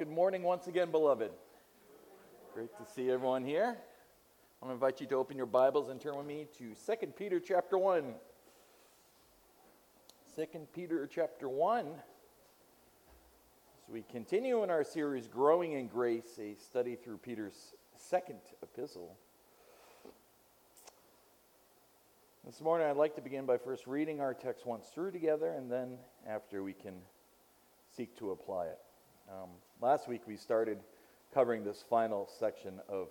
good morning once again, beloved. Great to see everyone here. I want to invite you to open your Bibles and turn with me to 2 Peter chapter 1. 2 Peter chapter 1. As we continue in our series, Growing in Grace, a study through Peter's second epistle. This morning, I'd like to begin by first reading our text once through together, and then after we can seek to apply it. Um, last week we started covering this final section of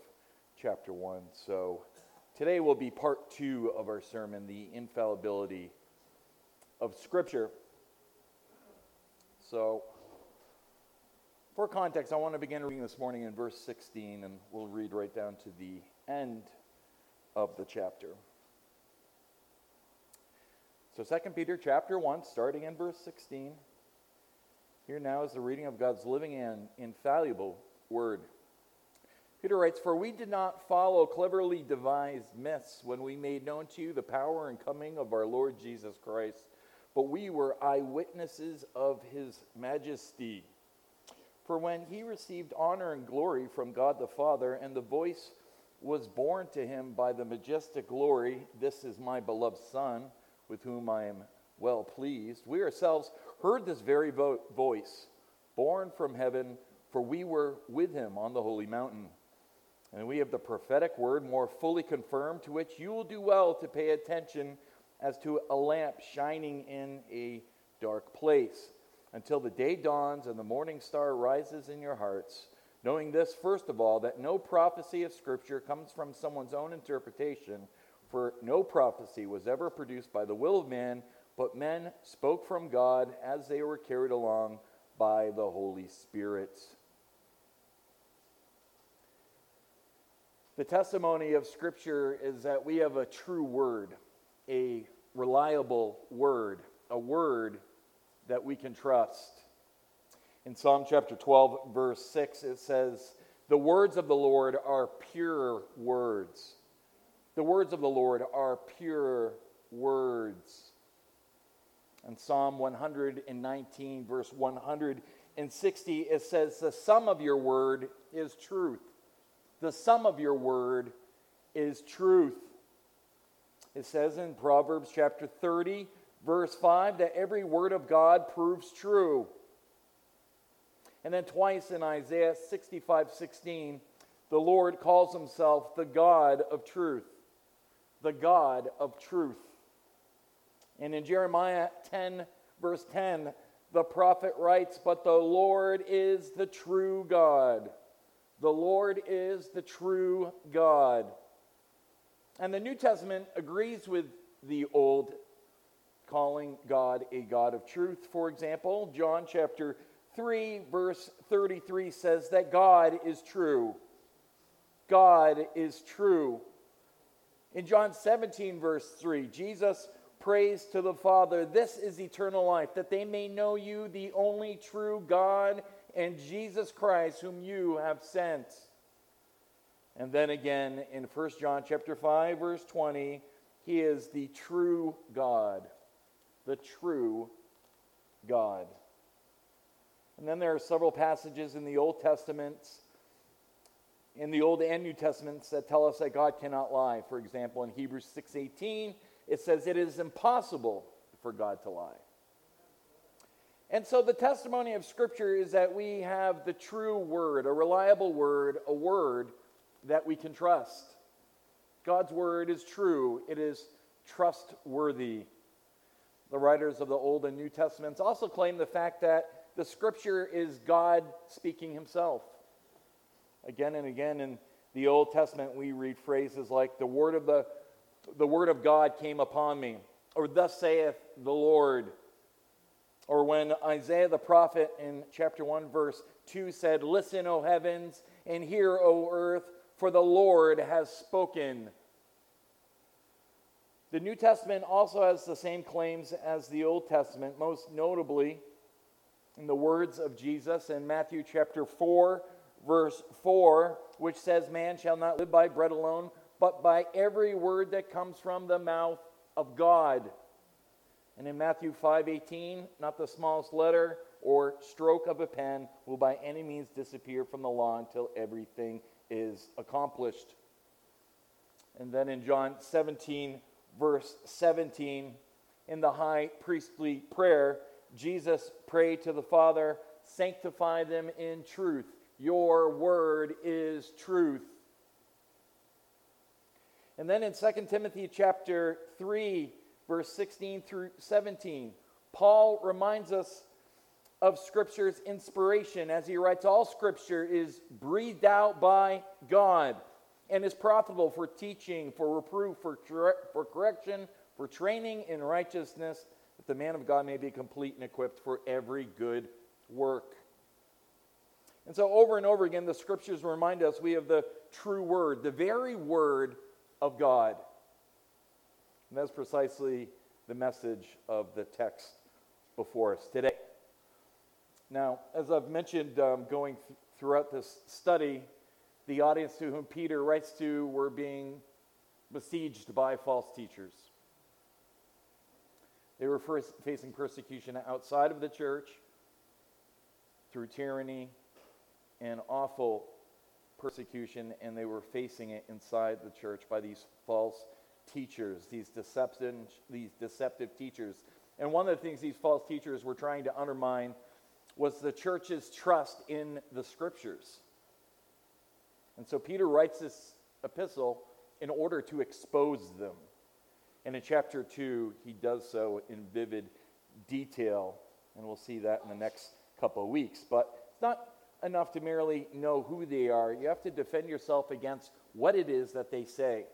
chapter 1. So today will be part two of our sermon, The Infallibility of Scripture. So, for context, I want to begin reading this morning in verse 16, and we'll read right down to the end of the chapter. So 2 Peter chapter 1, starting in verse 16. Here now is the reading of God's living and infallible word. Peter writes, For we did not follow cleverly devised myths when we made known to you the power and coming of our Lord Jesus Christ, but we were eyewitnesses of his majesty. For when he received honor and glory from God the Father, and the voice was borne to him by the majestic glory, This is my beloved Son, with whom I am well pleased, we ourselves heard this very vo- voice, borne from heaven, for we were with him on the holy mountain. And we have the prophetic word more fully confirmed, to which you will do well to pay attention as to a lamp shining in a dark place, until the day dawns and the morning star rises in your hearts. Knowing this, first of all, that no prophecy of Scripture comes from someone's own interpretation, for no prophecy was ever produced by the will of man but men spoke from God as they were carried along by the Holy Spirit. The testimony of Scripture is that we have a true word, a reliable word, a word that we can trust. In Psalm chapter 12, verse 6, it says, The words of the Lord are pure words. The words of the Lord are pure words. In Psalm 119, verse 160, it says, The sum of your word is truth. The sum of your word is truth. It says in Proverbs chapter 30, verse 5, that every word of God proves true. And then twice in Isaiah 65 16, the Lord calls himself the God of truth. The God of truth. And in Jeremiah 10, verse 10, the prophet writes, But the Lord is the true God. The Lord is the true God. And the New Testament agrees with the Old, calling God a God of truth. For example, John chapter 3, verse 33 says that God is true. God is true. In John 17, verse 3, Jesus prays to the Father. This is eternal life, that they may know you, the only true God, and Jesus Christ, whom you have sent. And then again in 1 John chapter 5 verse 20, he is the true God. The true God. And then there are several passages in the Old Testament in the Old and New Testaments that tell us that God cannot lie. For example, in Hebrews 6:18, it says it is impossible for God to lie. And so the testimony of Scripture is that we have the true word, a reliable word, a word that we can trust. God's word is true, it is trustworthy. The writers of the Old and New Testaments also claim the fact that the Scripture is God speaking Himself. Again and again in the Old Testament, we read phrases like, the word of the the word of God came upon me, or thus saith the Lord. Or when Isaiah the prophet in chapter 1, verse 2 said, Listen, O heavens, and hear, O earth, for the Lord has spoken. The New Testament also has the same claims as the Old Testament, most notably in the words of Jesus in Matthew chapter 4, verse 4, which says, Man shall not live by bread alone, but by every word that comes from the mouth of God. And in Matthew 5:18, not the smallest letter or stroke of a pen will by any means disappear from the law until everything is accomplished. And then in John 17, verse 17, in the high priestly prayer, Jesus prayed to the Father, Sanctify them in truth. Your word is truth. And then in 2 Timothy chapter 3, verse 16 through 17, Paul reminds us of Scripture's inspiration as he writes, All Scripture is breathed out by God and is profitable for teaching, for reproof, for, for correction, for training in righteousness, that the man of God may be complete and equipped for every good work. And so, over and over again, the scriptures remind us we have the true word, the very word of God. And that's precisely the message of the text before us today. Now, as I've mentioned um, going th- throughout this study, the audience to whom Peter writes to were being besieged by false teachers. They were first facing persecution outside of the church through tyranny and awful persecution, and they were facing it inside the church by these false teachers, these deceptive, these deceptive teachers. And one of the things these false teachers were trying to undermine was the church's trust in the scriptures. And so Peter writes this epistle in order to expose them. And in chapter 2, he does so in vivid detail. And we'll see that in the next couple of weeks. But it's not enough to merely know who they are, you have to defend yourself against what it is that they say.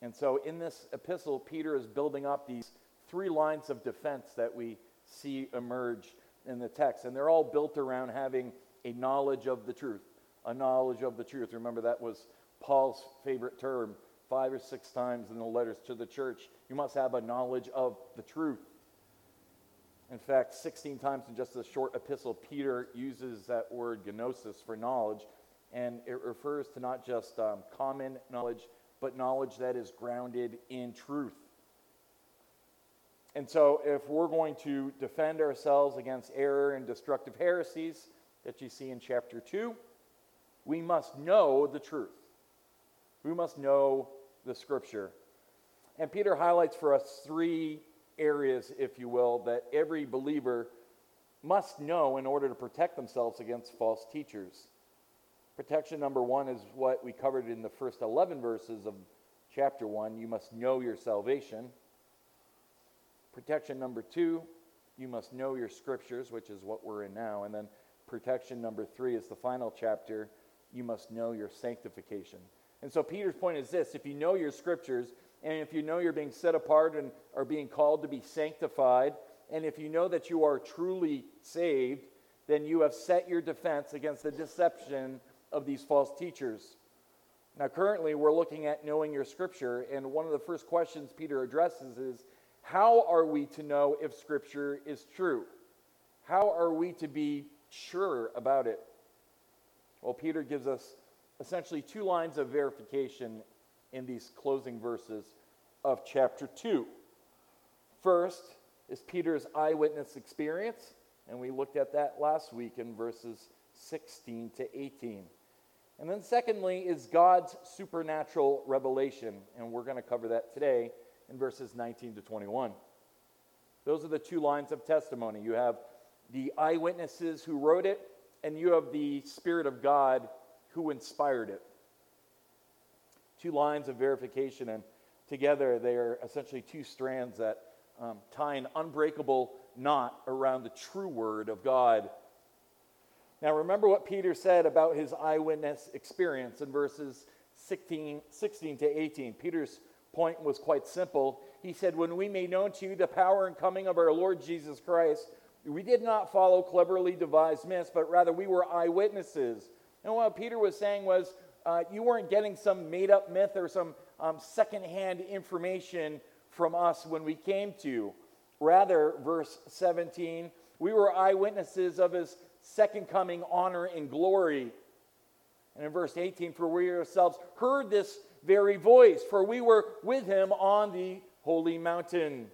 And so in this epistle, Peter is building up these three lines of defense that we see emerge in the text. And they're all built around having a knowledge of the truth. A knowledge of the truth. Remember, that was Paul's favorite term five or six times in the letters to the church. You must have a knowledge of the truth. In fact, 16 times in just a short epistle, Peter uses that word gnosis for knowledge, and it refers to not just um, common knowledge, but knowledge that is grounded in truth. And so, if we're going to defend ourselves against error and destructive heresies that you see in chapter 2, we must know the truth. We must know the scripture. And Peter highlights for us three areas, if you will, that every believer must know in order to protect themselves against false teachers. Protection number one is what we covered in the first 11 verses of chapter 1. You must know your salvation. Protection number two, you must know your scriptures, which is what we're in now. And then protection number three is the final chapter. You must know your sanctification. And so Peter's point is this if you know your scriptures, and if you know you're being set apart and are being called to be sanctified, and if you know that you are truly saved, then you have set your defense against the deception of these false teachers. Now, currently, we're looking at knowing your scripture, and one of the first questions Peter addresses is how are we to know if Scripture is true? How are we to be sure about it? Well, Peter gives us essentially two lines of verification in these closing verses of chapter 2. First is Peter's eyewitness experience, and we looked at that last week in verses 16 to 18. And then, secondly, is God's supernatural revelation, and we're going to cover that today in verses 19 to 21. Those are the two lines of testimony. You have the eyewitnesses who wrote it, and you have the Spirit of God who inspired it. Two lines of verification, and together they are essentially two strands that um, tie an unbreakable knot around the true word of God. Now, remember what Peter said about his eyewitness experience in verses 16, 16 to 18. Peter's point was quite simple. He said, When we made known to you the power and coming of our Lord Jesus Christ, we did not follow cleverly devised myths, but rather we were eyewitnesses. And what Peter was saying was, uh, you weren't getting some made up myth or some um, secondhand information from us when we came to you. Rather, verse 17, we were eyewitnesses of his second coming honor and glory. And in verse 18, for we ourselves heard this very voice, for we were with him on the holy mountain.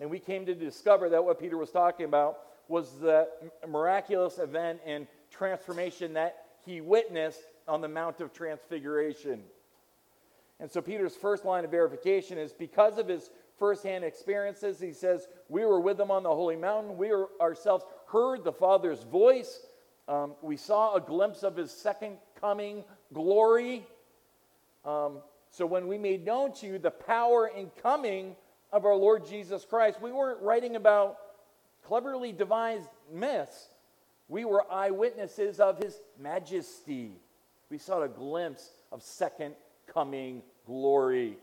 And we came to discover that what Peter was talking about was the miraculous event and transformation that he witnessed on the Mount of Transfiguration. And so Peter's first line of verification is because of his firsthand experiences, he says, We were with him on the holy mountain. We ourselves heard the Father's voice. Um, we saw a glimpse of his second coming glory. Um, so when we made known to you the power and coming of our Lord Jesus Christ, we weren't writing about cleverly devised myths. We were eyewitnesses of his majesty. We saw a glimpse of second coming glory.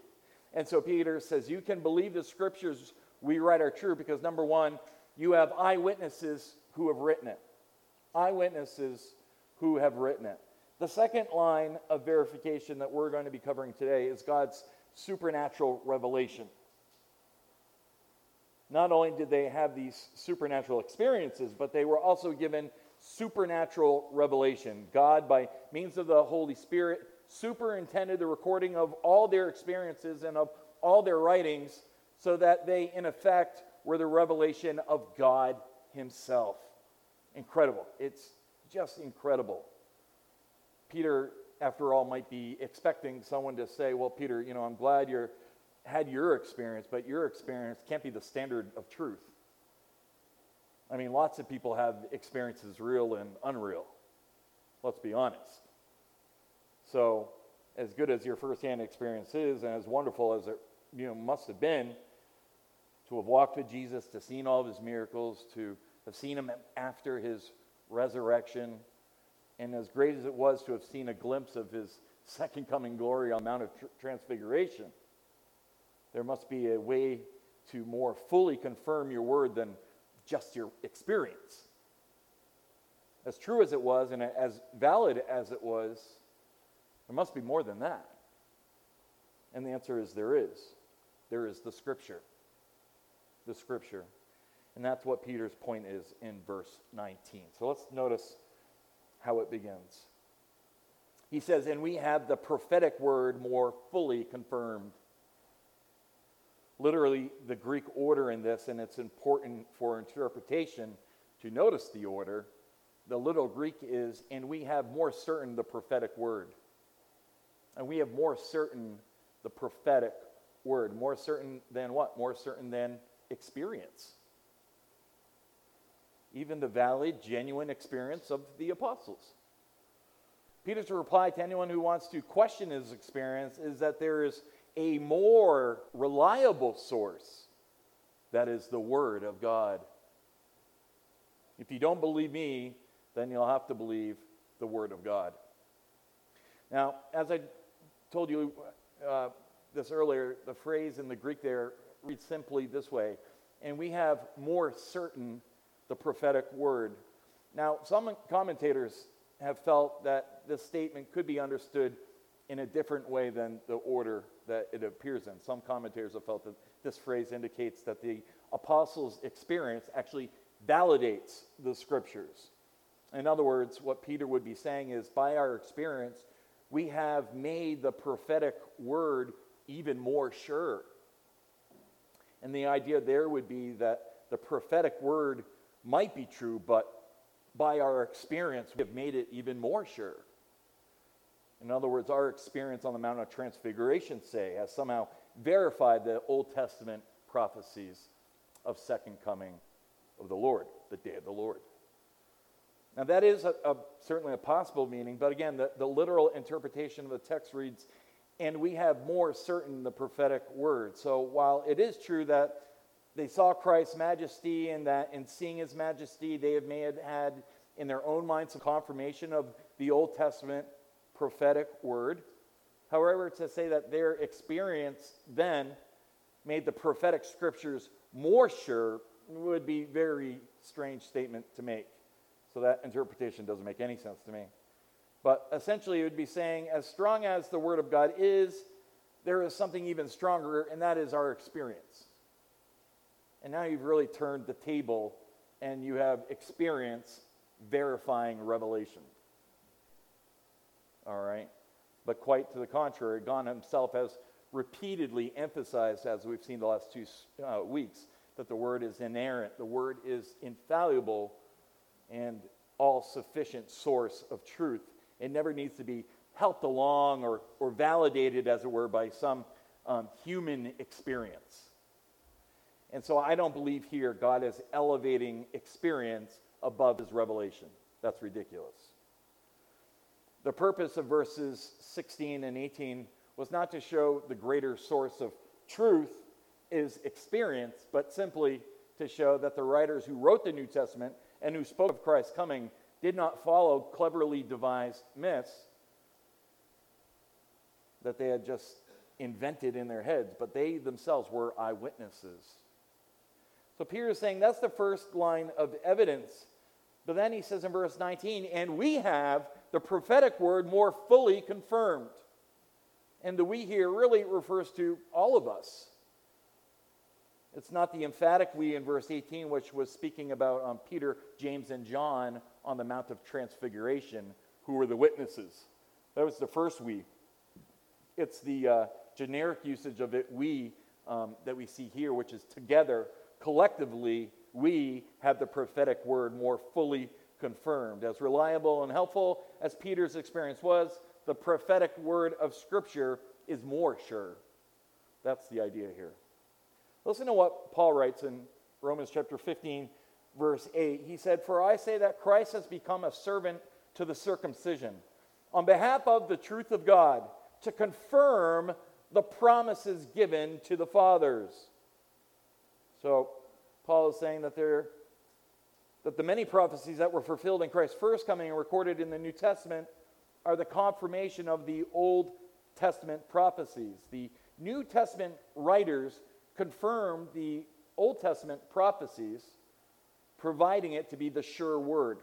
And so Peter says, You can believe the scriptures we write are true because, number one, you have eyewitnesses who have written it. Eyewitnesses who have written it. The second line of verification that we're going to be covering today is God's supernatural revelation. Not only did they have these supernatural experiences, but they were also given supernatural revelation. God, by means of the Holy Spirit, superintended the recording of all their experiences and of all their writings so that they, in effect, were the revelation of God Himself. Incredible. It's just incredible. Peter, after all, might be expecting someone to say, Well, Peter, you know, I'm glad you had your experience, but your experience can't be the standard of truth. I mean, lots of people have experiences real and unreal. Let's be honest. So, as good as your firsthand experience is, and as wonderful as it you know, must have been to have walked with Jesus, to seen all of his miracles, to have seen him after his resurrection, and as great as it was to have seen a glimpse of his second coming glory on Mount of Transfiguration, there must be a way to more fully confirm your word than just your experience. As true as it was and as valid as it was, there must be more than that. And the answer is there is. There is the Scripture. The Scripture. And that's what Peter's point is in verse 19. So let's notice how it begins. He says, And we have the prophetic word more fully confirmed. Literally, the Greek order in this, and it's important for interpretation to notice the order. The little Greek is, and we have more certain the prophetic word. And we have more certain the prophetic word. More certain than what? More certain than experience. Even the valid, genuine experience of the apostles. Peter's reply to anyone who wants to question his experience is that there is a more reliable source that is the Word of God. If you don't believe me, then you'll have to believe the Word of God. Now, as I told you uh, this earlier, the phrase in the Greek there reads simply this way, and we have more certain the prophetic word. Now, some commentators have felt that this statement could be understood in a different way than the order that it appears in. Some commentators have felt that this phrase indicates that the apostles' experience actually validates the scriptures. In other words, what Peter would be saying is by our experience, we have made the prophetic word even more sure. And the idea there would be that the prophetic word might be true, but by our experience, we have made it even more sure. In other words, our experience on the Mount of Transfiguration, say, has somehow verified the Old Testament prophecies of second coming of the Lord, the day of the Lord. Now, that is a, a, certainly a possible meaning, but again, the, the literal interpretation of the text reads, and we have more certain the prophetic word. So while it is true that they saw Christ's majesty and that in seeing his majesty, they may have had in their own minds some confirmation of the Old Testament prophetic word. However, to say that their experience then made the prophetic scriptures more sure would be very strange statement to make. So that interpretation doesn't make any sense to me. But essentially, it would be saying, as strong as the Word of God is, there is something even stronger, and that is our experience. And now you've really turned the table and you have experience verifying revelation. All right? But quite to the contrary, God Himself has repeatedly emphasized, as we've seen the last two uh, weeks, that the word is inerrant, the word is infallible, and all sufficient source of truth. It never needs to be helped along or, or validated, as it were, by some um, human experience. And so I don't believe here God is elevating experience above his revelation. That's ridiculous. The purpose of verses 16 and 18 was not to show the greater source of truth is experience, but simply to show that the writers who wrote the New Testament and who spoke of Christ's coming did not follow cleverly devised myths that they had just invented in their heads, but they themselves were eyewitnesses. So Peter is saying that's the first line of evidence. But then he says in verse 19, and we have the prophetic word more fully confirmed. And the we here really refers to all of us. It's not the emphatic we in verse 18, which was speaking about um, Peter, James, and John on the Mount of Transfiguration, who were the witnesses. That was the first we. It's the uh, generic usage of it, we, um, that we see here, which is together, collectively, we have the prophetic word more fully confirmed. As reliable and helpful as Peter's experience was, the prophetic word of Scripture is more sure. That's the idea here. Listen to what Paul writes in Romans chapter 15, verse 8. He said, For I say that Christ has become a servant to the circumcision on behalf of the truth of God to confirm the promises given to the fathers. So, Paul is saying that there that the many prophecies that were fulfilled in Christ's first coming and recorded in the New Testament are the confirmation of the Old Testament prophecies. The New Testament writers confirmed the Old Testament prophecies, providing it to be the sure word.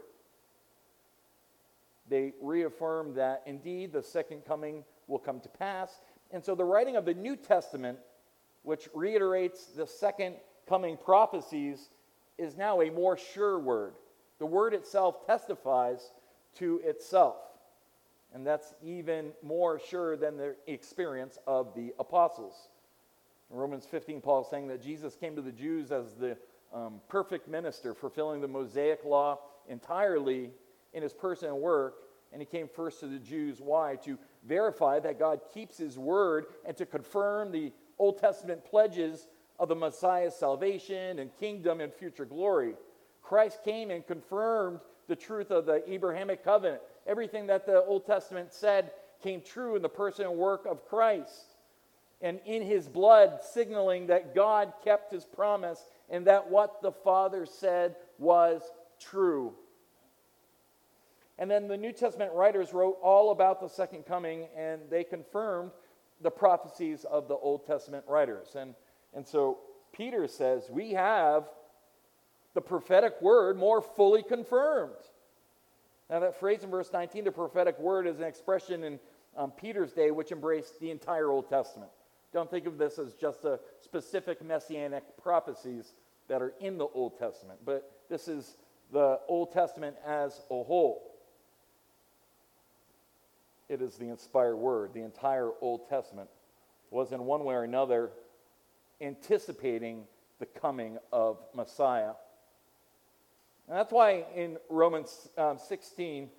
They reaffirmed that indeed the second coming will come to pass. And so the writing of the New Testament, which reiterates the second coming prophecies, is now a more sure word. The word itself testifies to itself. And that's even more sure than the experience of the apostles. In Romans 15, Paul is saying that Jesus came to the Jews as the um, perfect minister, fulfilling the Mosaic law entirely in his person and work. And he came first to the Jews. Why? To verify that God keeps his word and to confirm the Old Testament pledges of the Messiah's salvation and kingdom and future glory. Christ came and confirmed the truth of the Abrahamic covenant. Everything that the Old Testament said came true in the person and work of Christ. And in his blood, signaling that God kept his promise and that what the Father said was true. And then the New Testament writers wrote all about the second coming and they confirmed the prophecies of the Old Testament writers. And and so Peter says, We have the prophetic word more fully confirmed. Now, that phrase in verse 19, the prophetic word, is an expression in um, Peter's day which embraced the entire Old Testament. Don't think of this as just a specific messianic prophecies that are in the Old Testament, but this is the Old Testament as a whole. It is the inspired word. The entire Old Testament was, in one way or another, anticipating the coming of Messiah. And that's why in Romans um, 16,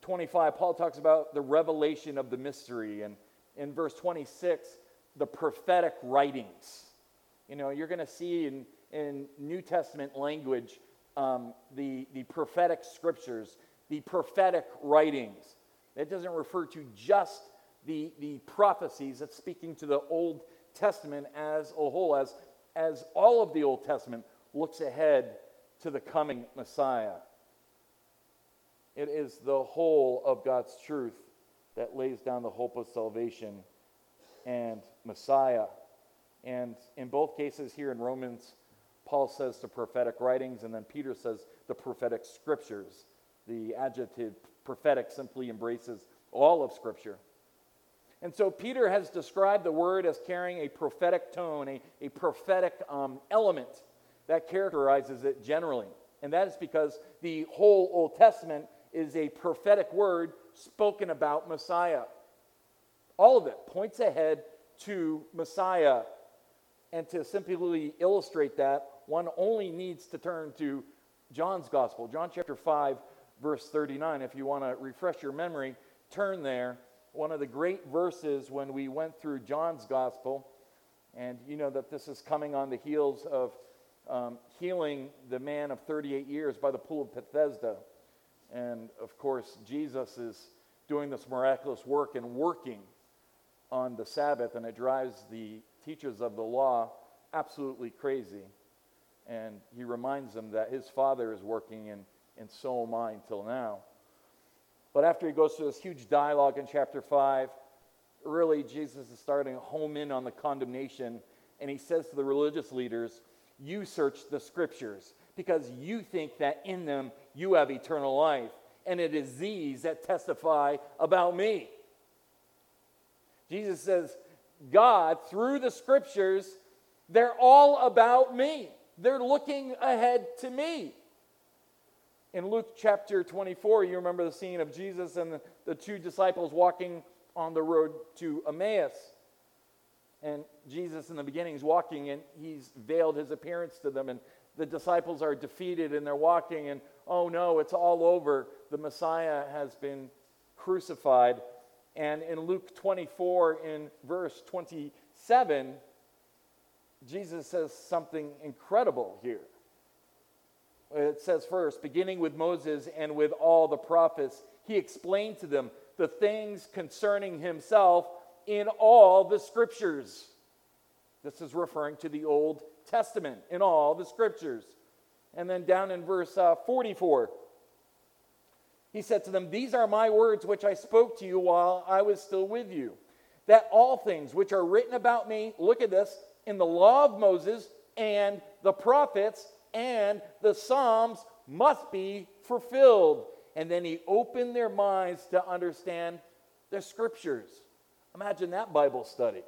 25, Paul talks about the revelation of the mystery. And in verse 26, the prophetic writings. You know, you're going to see in, in New Testament language um, the, the prophetic scriptures, the prophetic writings. It doesn't refer to just the, the prophecies, it's speaking to the Old Testament as a whole, as, as all of the Old Testament looks ahead to the coming Messiah. It is the whole of God's truth that lays down the hope of salvation and Messiah. And in both cases here in Romans, Paul says the prophetic writings, and then Peter says the prophetic scriptures. The adjective prophetic simply embraces all of Scripture. And so Peter has described the word as carrying a prophetic tone, a, a prophetic um, element that characterizes it generally. And that is because the whole Old Testament is a prophetic word spoken about Messiah. All of it points ahead to Messiah. And to simply illustrate that, one only needs to turn to John's Gospel, John chapter 5, verse 39. If you want to refresh your memory, turn there. One of the great verses when we went through John's Gospel, and you know that this is coming on the heels of um, healing the man of 38 years by the pool of Bethesda. And of course, Jesus is doing this miraculous work and working on the Sabbath, and it drives the teachers of the law absolutely crazy. And he reminds them that his father is working, and, and so am I until now. But after he goes through this huge dialogue in chapter 5, really Jesus is starting to home in on the condemnation, and he says to the religious leaders, You search the scriptures because you think that in them you have eternal life, and it is these that testify about me. Jesus says, God, through the scriptures, they're all about me. They're looking ahead to me. In Luke chapter 24, you remember the scene of Jesus and the, the two disciples walking on the road to Emmaus. And Jesus, in the beginning, is walking and he's veiled his appearance to them. And the disciples are defeated and they're walking, and oh no, it's all over. The Messiah has been crucified. And in Luke 24, in verse 27, Jesus says something incredible here. It says first, beginning with Moses and with all the prophets, he explained to them the things concerning himself in all the scriptures. This is referring to the Old Testament in all the scriptures. And then down in verse uh, 44, he said to them, These are my words which I spoke to you while I was still with you. That all things which are written about me, look at this, in the law of Moses and the prophets and the Psalms must be fulfilled. And then he opened their minds to understand the scriptures. Imagine that Bible study.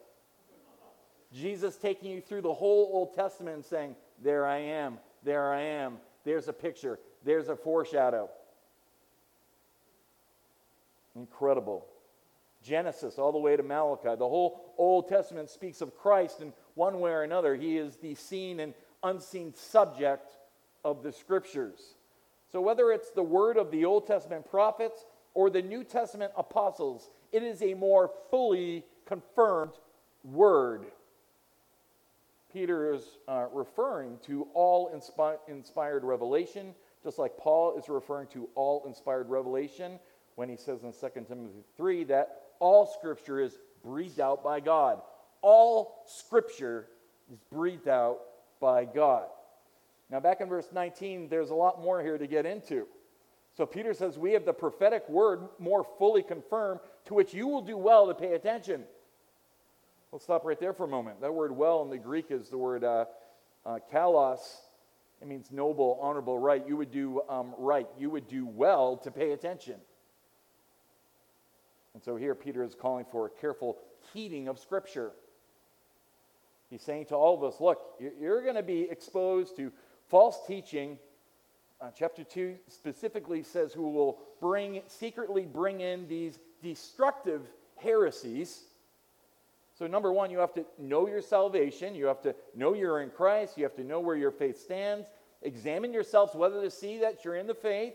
Jesus taking you through the whole Old Testament and saying, There I am, there I am, there's a picture, there's a foreshadow. Incredible. Genesis all the way to Malachi. The whole Old Testament speaks of Christ in one way or another. He is the seen and unseen subject of the scriptures. So, whether it's the word of the Old Testament prophets or the New Testament apostles, it is a more fully confirmed word. Peter is uh, referring to all inspi- inspired revelation, just like Paul is referring to all inspired revelation when he says in 2 Timothy 3 that all scripture is breathed out by God. All scripture is breathed out by God. Now, back in verse 19, there's a lot more here to get into. So, Peter says, We have the prophetic word more fully confirmed, to which you will do well to pay attention. We'll stop right there for a moment. That word well in the Greek is the word uh, uh, kalos. It means noble, honorable, right. You would do um, right. You would do well to pay attention. And so here Peter is calling for a careful heeding of Scripture. He's saying to all of us look, you're going to be exposed to false teaching. Uh, chapter 2 specifically says who will bring secretly bring in these destructive heresies so, number one, you have to know your salvation. You have to know you're in Christ. You have to know where your faith stands. Examine yourselves whether to see that you're in the faith.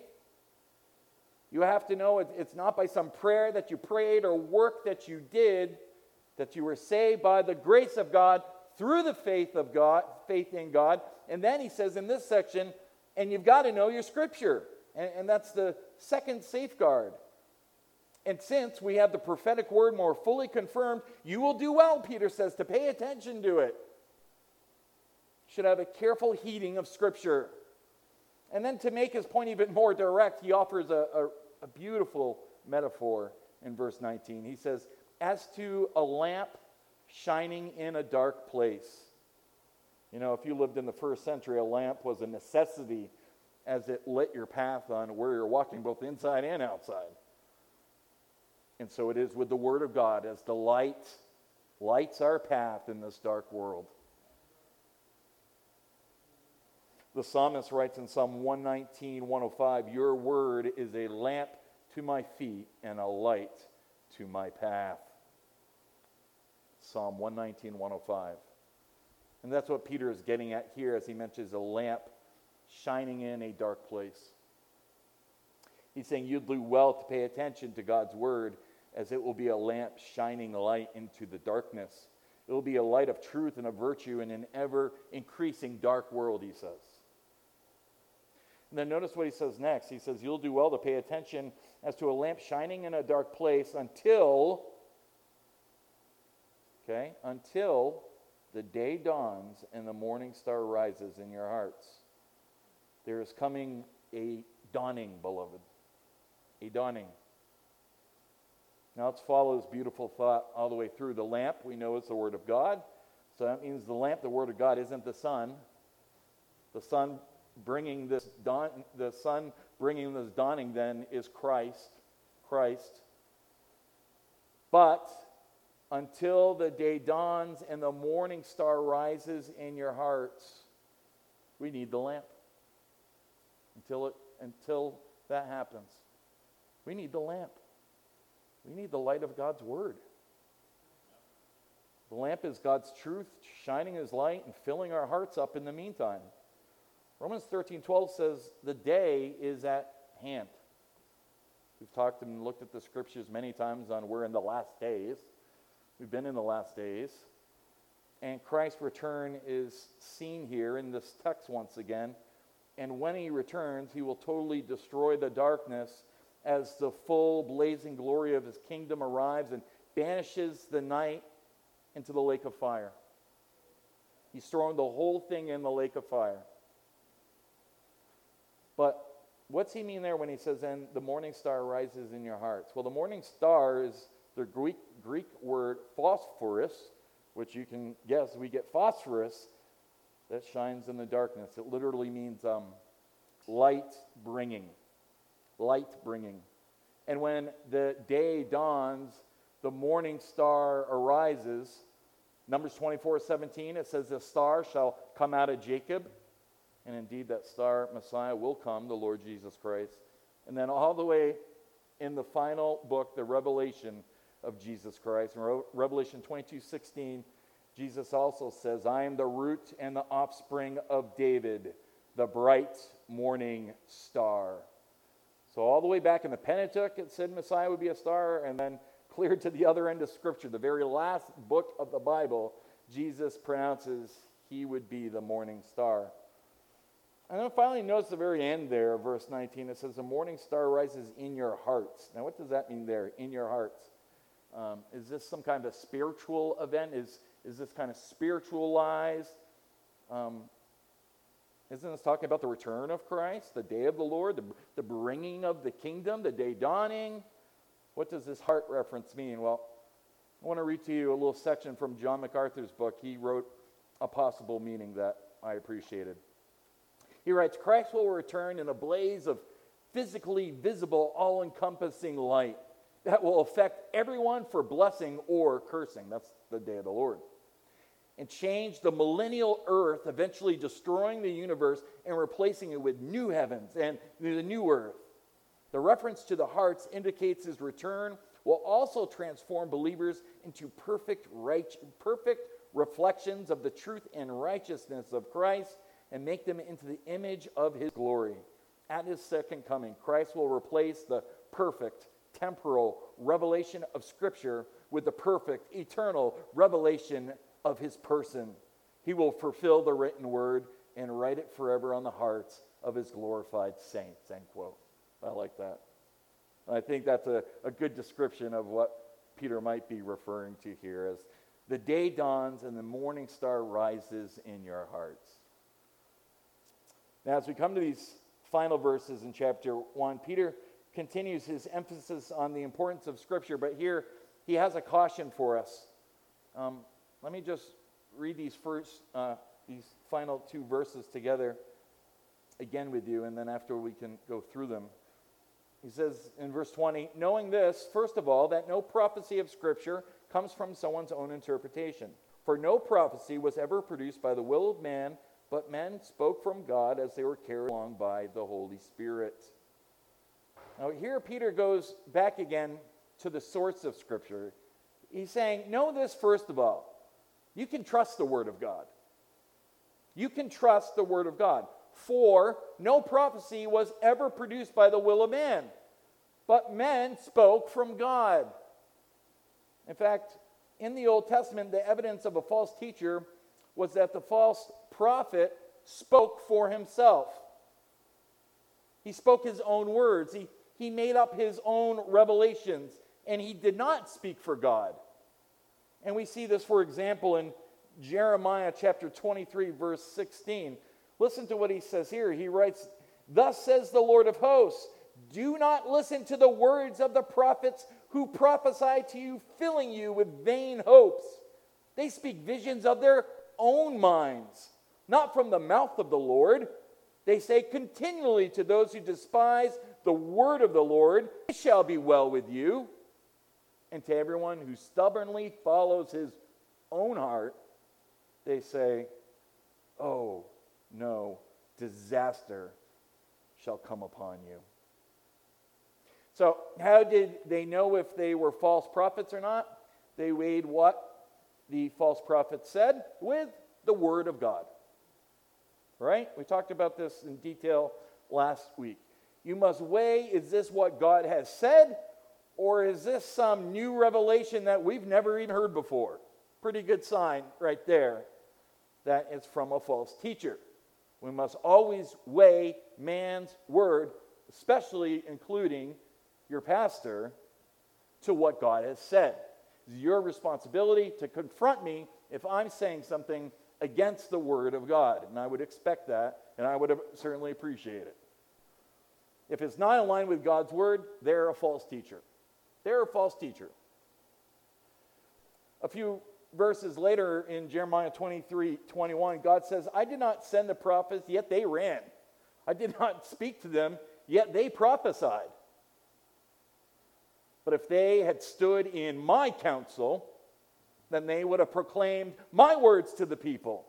You have to know it's not by some prayer that you prayed or work that you did that you were saved by the grace of God through the faith of God, faith in God. And then he says in this section, and you've got to know your scripture. And, and that's the second safeguard. And since we have the prophetic word more fully confirmed, you will do well, Peter says, to pay attention to it. Should have a careful heeding of Scripture. And then to make his point even more direct, he offers a, a, a beautiful metaphor in verse 19. He says, As to a lamp shining in a dark place. You know, if you lived in the first century, a lamp was a necessity as it lit your path on where you're walking, both inside and outside. And so it is with the Word of God as the light lights our path in this dark world. The psalmist writes in Psalm 119, 105, Your word is a lamp to my feet and a light to my path. Psalm 119, 105. And that's what Peter is getting at here as he mentions a lamp shining in a dark place. He's saying you'd do well to pay attention to God's word as it will be a lamp shining light into the darkness. It will be a light of truth and of virtue in an ever increasing dark world, he says. And then notice what he says next. He says, You'll do well to pay attention as to a lamp shining in a dark place until, okay, until the day dawns and the morning star rises in your hearts. There is coming a dawning, beloved. A dawning. Now let's follow this beautiful thought all the way through. The lamp, we know, is the Word of God. So that means the lamp, the Word of God, isn't the sun. The sun bringing this dawn, the sun bringing this dawning then is Christ. Christ. But until the day dawns and the morning star rises in your hearts, we need the lamp. Until it until that happens. We need the lamp. We need the light of God's word. The lamp is God's truth shining his light and filling our hearts up in the meantime. Romans 13 12 says, The day is at hand. We've talked and looked at the scriptures many times on we're in the last days. We've been in the last days. And Christ's return is seen here in this text once again. And when he returns, he will totally destroy the darkness as the full blazing glory of his kingdom arrives and banishes the night into the lake of fire. He's throwing the whole thing in the lake of fire. But what's he mean there when he says, and the morning star rises in your hearts? Well, the morning star is the Greek, Greek word phosphorus, which you can guess we get phosphorus that shines in the darkness. It literally means um, light bringing. Light bringing. And when the day dawns, the morning star arises. Numbers 24 17, it says, The star shall come out of Jacob and indeed, that star Messiah will come, the Lord Jesus Christ. And then, all the way in the final book, the revelation of Jesus Christ. In Revelation 22 16, Jesus also says, I am the root and the offspring of David, the bright morning star. So, all the way back in the Pentateuch, it said Messiah would be a star, and then clear to the other end of Scripture, the very last book of the Bible, Jesus pronounces he would be the morning star. And then finally, notice the very end there, verse 19. It says, The morning star rises in your hearts. Now, what does that mean there, in your hearts? Um, is this some kind of a spiritual event? Is, is this kind of spiritualized? Um, isn't this talking about the return of Christ, the day of the Lord, the, the bringing of the kingdom, the day dawning? What does this heart reference mean? Well, I want to read to you a little section from John MacArthur's book. He wrote a possible meaning that I appreciated. He writes Christ will return in a blaze of physically visible, all encompassing light that will affect everyone for blessing or cursing. That's the day of the Lord. And change the millennial earth, eventually destroying the universe and replacing it with new heavens and the new earth. The reference to the hearts indicates his return will also transform believers into perfect, right, perfect reflections of the truth and righteousness of Christ and make them into the image of his glory. At his second coming, Christ will replace the perfect temporal revelation of Scripture with the perfect eternal revelation of his person. He will fulfill the written word and write it forever on the hearts of his glorified saints. End quote. I like that. I think that's a, a good description of what Peter might be referring to here as the day dawns and the morning star rises in your hearts. Now, as we come to these final verses in chapter 1, Peter continues his emphasis on the importance of Scripture, but here he has a caution for us. Um, let me just read these first, uh, these final two verses together again with you, and then after we can go through them. He says in verse 20, knowing this, first of all, that no prophecy of Scripture comes from someone's own interpretation. For no prophecy was ever produced by the will of man but men spoke from God as they were carried along by the Holy Spirit. Now, here Peter goes back again to the source of Scripture. he's saying, Know this first of all. You can trust the Word of God. You can trust the Word of God. For no prophecy was ever produced by the will of man, but men spoke from God. In fact, in the Old Testament, the evidence of a false teacher was that the false prophet spoke for himself. He spoke his own words. He, he made up his own revelations, and he did not speak for God. And we see this, for example, in Jeremiah chapter 23, verse 16. Listen to what he says here. He writes, Thus says the Lord of hosts, do not listen to the words of the prophets who prophesy to you, filling you with vain hopes. They speak visions of their own minds, not from the mouth of the Lord. They say continually to those who despise the word of the Lord, It shall be well with you. And to everyone who stubbornly follows his own heart, they say, Oh, no, disaster shall come upon you. So, how did they know if they were false prophets or not? They weighed what the false prophets said with the Word of God. Right? We talked about this in detail last week. You must weigh is this what God has said, or is this some new revelation that we've never even heard before? Pretty good sign right there that it's from a false teacher. We must always weigh man's word, especially including your pastor to what God has said. It's your responsibility to confront me if I'm saying something against the Word of God. And I would expect that, and I would certainly appreciate it. If it's not line with God's Word, they're a false teacher. They're a false teacher. A few verses later in Jeremiah 23 21, God says, I did not send the prophets, yet they ran. I did not speak to them, yet they prophesied. But if they had stood in my counsel, then they would have proclaimed my words to the people.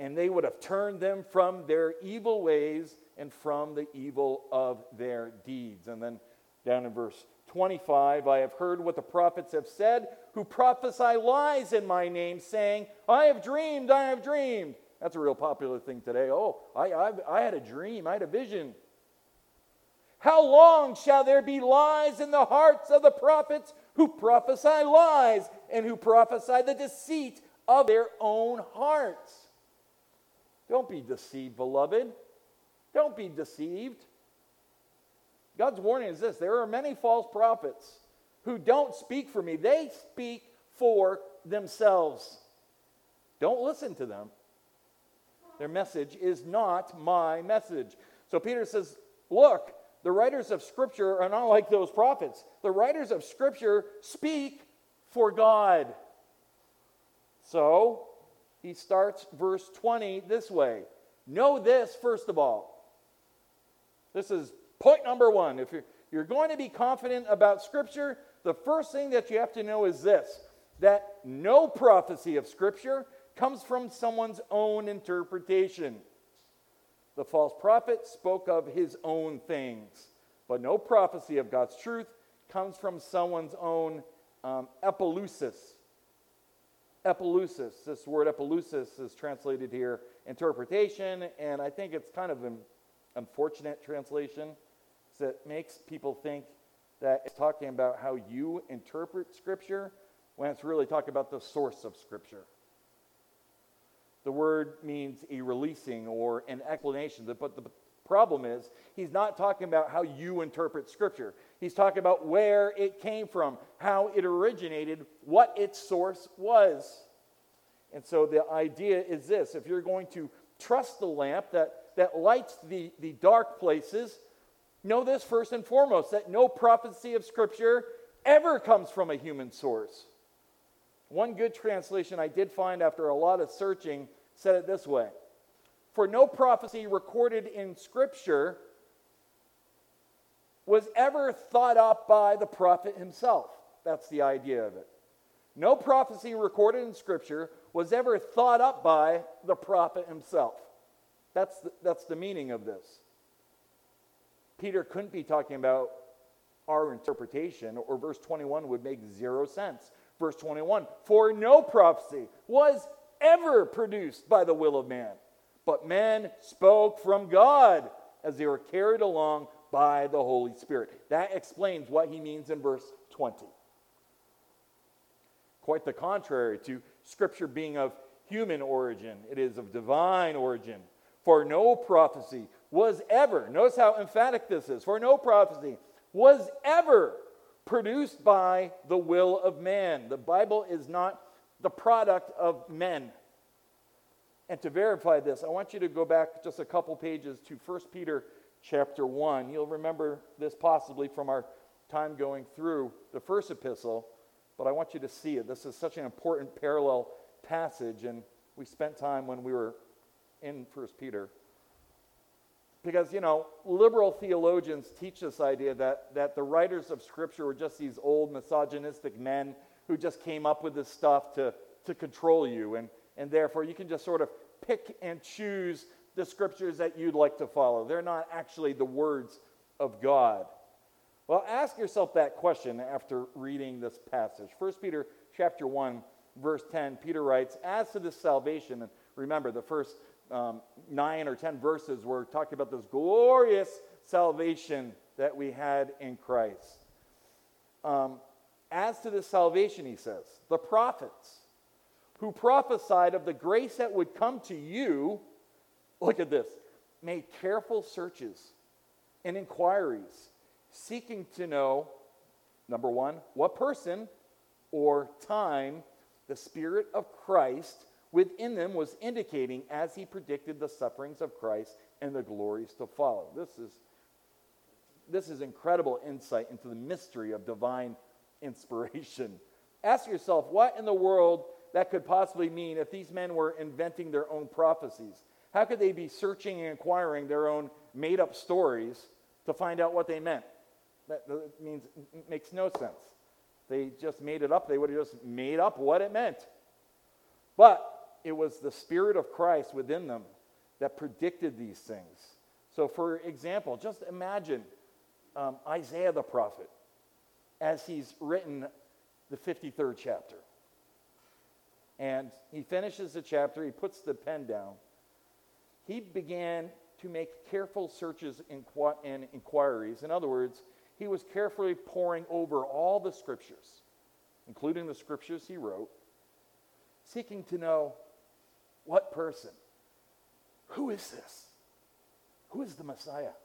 And they would have turned them from their evil ways and from the evil of their deeds. And then down in verse 25, I have heard what the prophets have said, who prophesy lies in my name, saying, I have dreamed, I have dreamed. That's a real popular thing today. Oh, I, I, I had a dream, I had a vision. How long shall there be lies in the hearts of the prophets who prophesy lies and who prophesy the deceit of their own hearts? Don't be deceived, beloved. Don't be deceived. God's warning is this there are many false prophets who don't speak for me, they speak for themselves. Don't listen to them. Their message is not my message. So Peter says, Look, the writers of Scripture are not like those prophets. The writers of Scripture speak for God. So he starts verse 20 this way Know this, first of all. This is point number one. If you're, you're going to be confident about Scripture, the first thing that you have to know is this that no prophecy of Scripture comes from someone's own interpretation. The false prophet spoke of his own things, but no prophecy of God's truth comes from someone's own um, epilusis. This word epilusis is translated here interpretation, and I think it's kind of unfortunate translation that makes people think that it's talking about how you interpret Scripture when it's really talking about the source of Scripture. The word means a releasing or an explanation. But the problem is, he's not talking about how you interpret Scripture. He's talking about where it came from, how it originated, what its source was. And so the idea is this if you're going to trust the lamp that, that lights the, the dark places, know this first and foremost that no prophecy of Scripture ever comes from a human source. One good translation I did find after a lot of searching said it this way For no prophecy recorded in Scripture was ever thought up by the prophet himself. That's the idea of it. No prophecy recorded in Scripture was ever thought up by the prophet himself. That's the, that's the meaning of this. Peter couldn't be talking about our interpretation, or verse 21 would make zero sense. Verse 21 For no prophecy was ever produced by the will of man, but men spoke from God as they were carried along by the Holy Spirit. That explains what he means in verse 20. Quite the contrary to Scripture being of human origin, it is of divine origin. For no prophecy was ever, notice how emphatic this is, for no prophecy was ever produced by the will of man. The Bible is not the product of men. And to verify this, I want you to go back just a couple pages to 1 Peter chapter 1. You'll remember this possibly from our time going through the first epistle, but I want you to see it. This is such an important parallel passage, and we spent time when we were in 1 Peter. Because, you know, liberal theologians teach this idea that, that the writers of Scripture were just these old misogynistic men who just came up with this stuff to, to control you. And, and therefore, you can just sort of pick and choose the Scriptures that you'd like to follow. They're not actually the words of God. Well, ask yourself that question after reading this passage. 1 Peter chapter 1, verse 10, Peter writes, As to this salvation, and remember the first um, nine or ten verses were talking about this glorious salvation that we had in Christ. Um, as to this salvation, he says, the prophets who prophesied of the grace that would come to you, look at this, made careful searches and inquiries, seeking to know, number one, what person or time the Spirit of Christ within them was indicating as he predicted the sufferings of Christ and the glories to follow. This is, this is incredible insight into the mystery of divine inspiration. Ask yourself, what in the world that could possibly mean if these men were inventing their own prophecies? How could they be searching and inquiring their own made up stories to find out what they meant? That, means makes no sense. They just made it up. They would have just made up what it meant. But it was the Spirit of Christ within them that predicted these things. So, for example, just imagine um, Isaiah the prophet as he's written the 53rd chapter. And he finishes the chapter, he puts the pen down. He began to make careful searches and inquiries. In other words, he was carefully poring over all the scriptures, including the scriptures he wrote, seeking to know what person? Who is this? Who is the Messiah?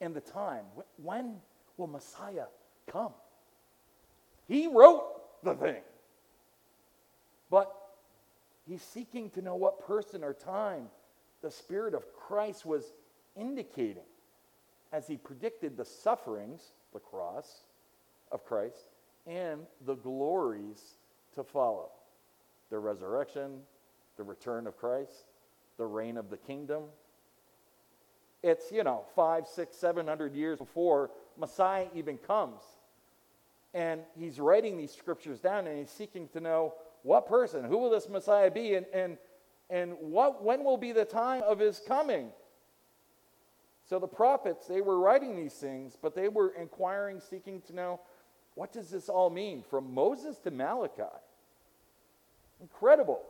And the time. When will Messiah come? He wrote the thing. But he's seeking to know what person or time the Spirit of Christ was indicating as he predicted the sufferings, the cross of Christ, and the glories to follow the resurrection, the return of Christ, the reign of the kingdom. It's, you know, five, six, seven hundred years before Messiah even comes. And he's writing these scriptures down and he's seeking to know what person, who will this Messiah be, and, and, and what, when will be the time of his coming? So the prophets, they were writing these things, but they were inquiring, seeking to know what does this all mean? From Moses to Malachi. Incredible.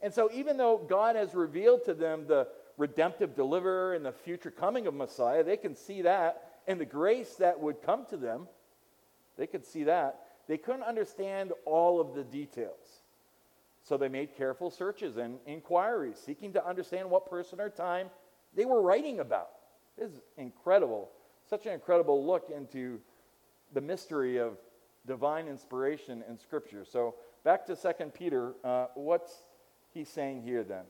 And so, even though God has revealed to them the redemptive deliverer and the future coming of Messiah, they can see that, and the grace that would come to them, they could see that. They couldn't understand all of the details. So, they made careful searches and inquiries, seeking to understand what person or time they were writing about. This is incredible. Such an incredible look into the mystery of divine inspiration in Scripture. So, back to 2 Peter, uh, what's he's saying here then?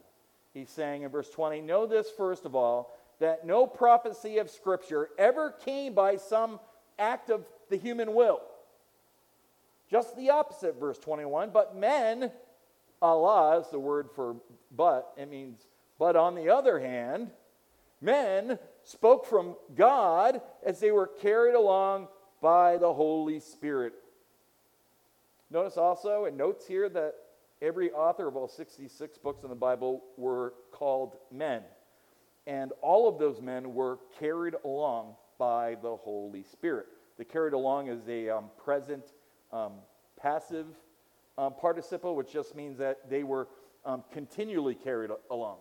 He's saying in verse 20, Know this first of all, that no prophecy of Scripture ever came by some act of the human will. Just the opposite, verse 21. But men, alla is the word for but, it means, but on the other hand, men spoke from God as they were carried along by the Holy Spirit. Notice also, it notes here that every author of all 66 books in the Bible were called men. And all of those men were carried along by the Holy Spirit. The carried along is a um, present um, passive um, participle, which just means that they were um, continually carried along.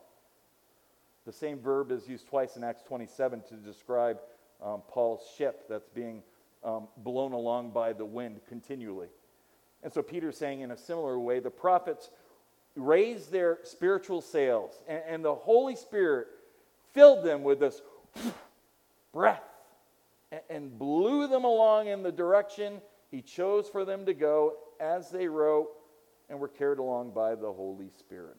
The same verb is used twice in Acts 27 to describe um, Paul's ship that's being um, blown along by the wind continually. And so Peter's saying, in a similar way, the prophets raised their spiritual sails, and, and the Holy Spirit filled them with this breath and, and blew them along in the direction he chose for them to go as they wrote and were carried along by the Holy Spirit.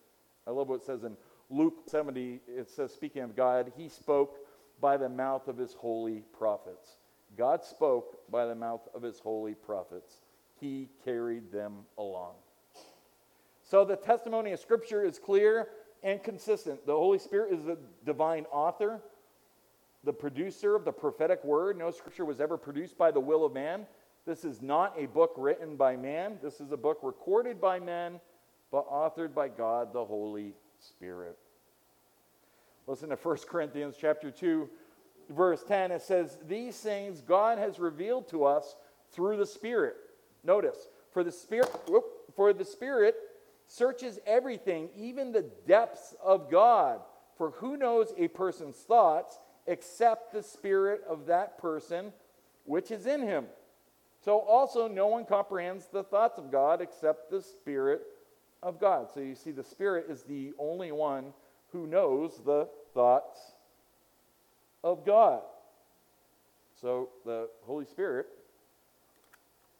I love what it says in Luke 70. It says, speaking of God, he spoke by the mouth of his holy prophets. God spoke by the mouth of his holy prophets. He carried them along. So the testimony of Scripture is clear and consistent. The Holy Spirit is the divine author, the producer of the prophetic word. No Scripture was ever produced by the will of man. This is not a book written by man. This is a book recorded by men, but authored by God, the Holy Spirit. Listen to 1 Corinthians chapter 2, verse 10. It says, These things God has revealed to us through the Spirit. Notice, for the Spirit, whoop, for the Spirit searches everything, even the depths of God. For who knows a person's thoughts except the spirit of that person which is in him? So also, no one comprehends the thoughts of God except the Spirit of God. So you see, the Spirit is the only one who knows the thoughts of God. So the Holy Spirit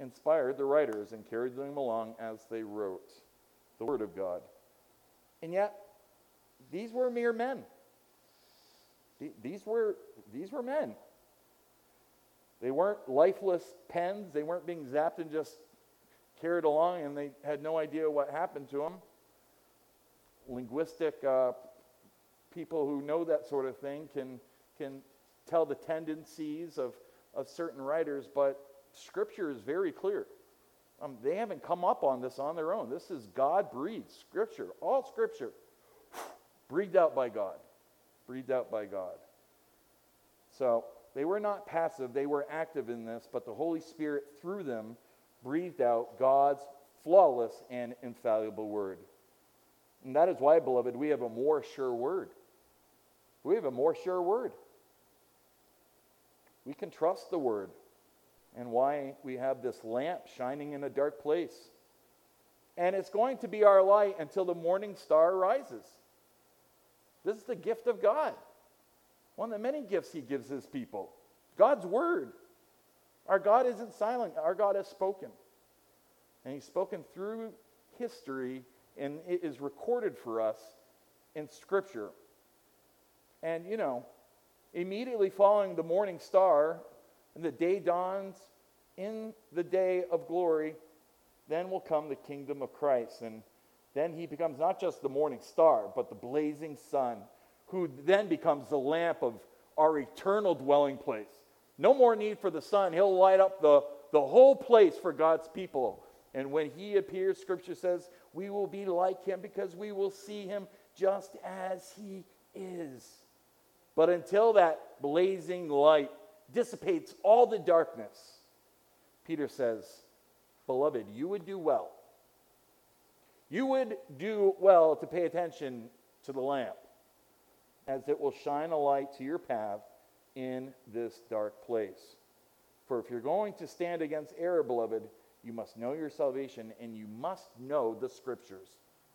inspired the writers and carried them along as they wrote the Word of God. And yet, these were mere men. These were, these were men. They weren't lifeless pens. They weren't being zapped and just carried along, and they had no idea what happened to them. Linguistic uh, people who know that sort of thing can, can tell the tendencies of, of certain writers, but Scripture is very clear. Um, they haven't come up on this on their own. This is God breathed Scripture, all Scripture, breathed out by God. Breathed out by God. So they were not passive, they were active in this, but the Holy Spirit, through them, breathed out God's flawless and infallible word. And that is why, beloved, we have a more sure word. We have a more sure word. We can trust the word and why we have this lamp shining in a dark place. And it's going to be our light until the morning star rises. This is the gift of God. One of the many gifts He gives His people God's Word. Our God isn't silent, our God has spoken. And He's spoken through history, and it is recorded for us in Scripture. And, you know, immediately following the morning star, and the day dawns in the day of glory, then will come the kingdom of Christ. And then he becomes not just the morning star, but the blazing sun, who then becomes the lamp of our eternal dwelling place. No more need for the sun. He'll light up the, the whole place for God's people. And when he appears, scripture says, we will be like him because we will see him just as he is. But until that blazing light dissipates all the darkness. Peter says, Beloved, you would do well. You would do well to pay attention to the lamp, as it will shine a light to your path in this dark place. For if you're going to stand against error, beloved, you must know your salvation and you must know the scriptures.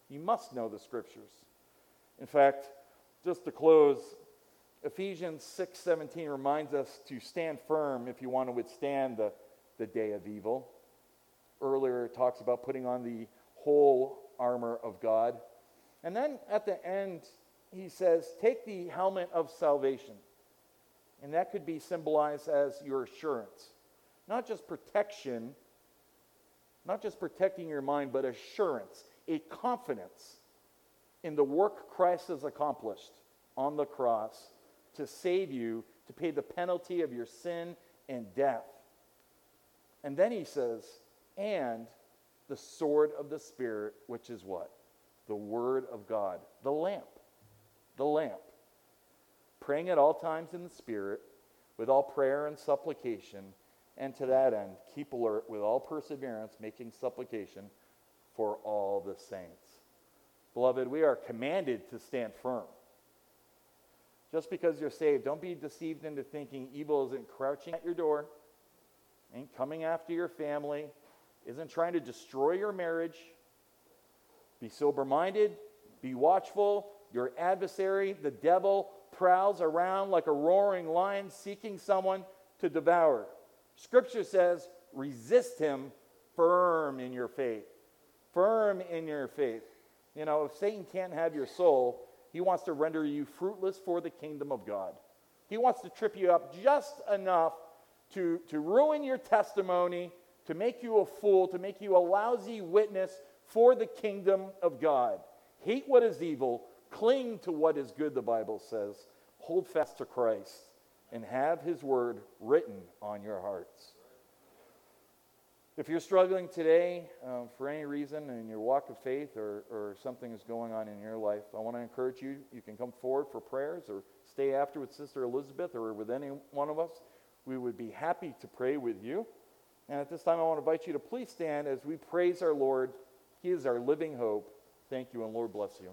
You must know the scriptures. In fact, just to close, Ephesians 6:17 reminds us to stand firm if you want to withstand the, the day of evil. Earlier it talks about putting on the whole armor of God. And then at the end he says, take the helmet of salvation. And that could be symbolized as your assurance. Not just protection, not just protecting your mind, but assurance, a confidence in the work Christ has accomplished on the cross to save you, to pay the penalty of your sin and death. And then he says, and the sword of the Spirit, which is what? The Word of God, the lamp. The lamp. Praying at all times in the Spirit, with all prayer and supplication, and to that end, keep alert with all perseverance, making supplication for all the saints. Beloved, we are commanded to stand firm. Just because you're saved, don't be deceived into thinking evil isn't crouching at your door, ain't coming after your family, isn't trying to destroy your marriage. Be sober minded, be watchful. Your adversary, the devil, prowls around like a roaring lion seeking someone to devour. Scripture says, resist him firm in your faith. Firm in your faith. You know, if Satan can't have your soul, he wants to render you fruitless for the kingdom of God. He wants to trip you up just enough to, to ruin your testimony, to make you a fool, to make you a lousy witness for the kingdom of God. Hate what is evil, cling to what is good, the Bible says. Hold fast to Christ and have his word written on your hearts. If you're struggling today um, for any reason in your walk of faith or, or something is going on in your life, I want to encourage you. You can come forward for prayers or stay after with Sister Elizabeth or with any one of us. We would be happy to pray with you. And at this time, I want to invite you to please stand as we praise our Lord. He is our living hope. Thank you, and Lord bless you.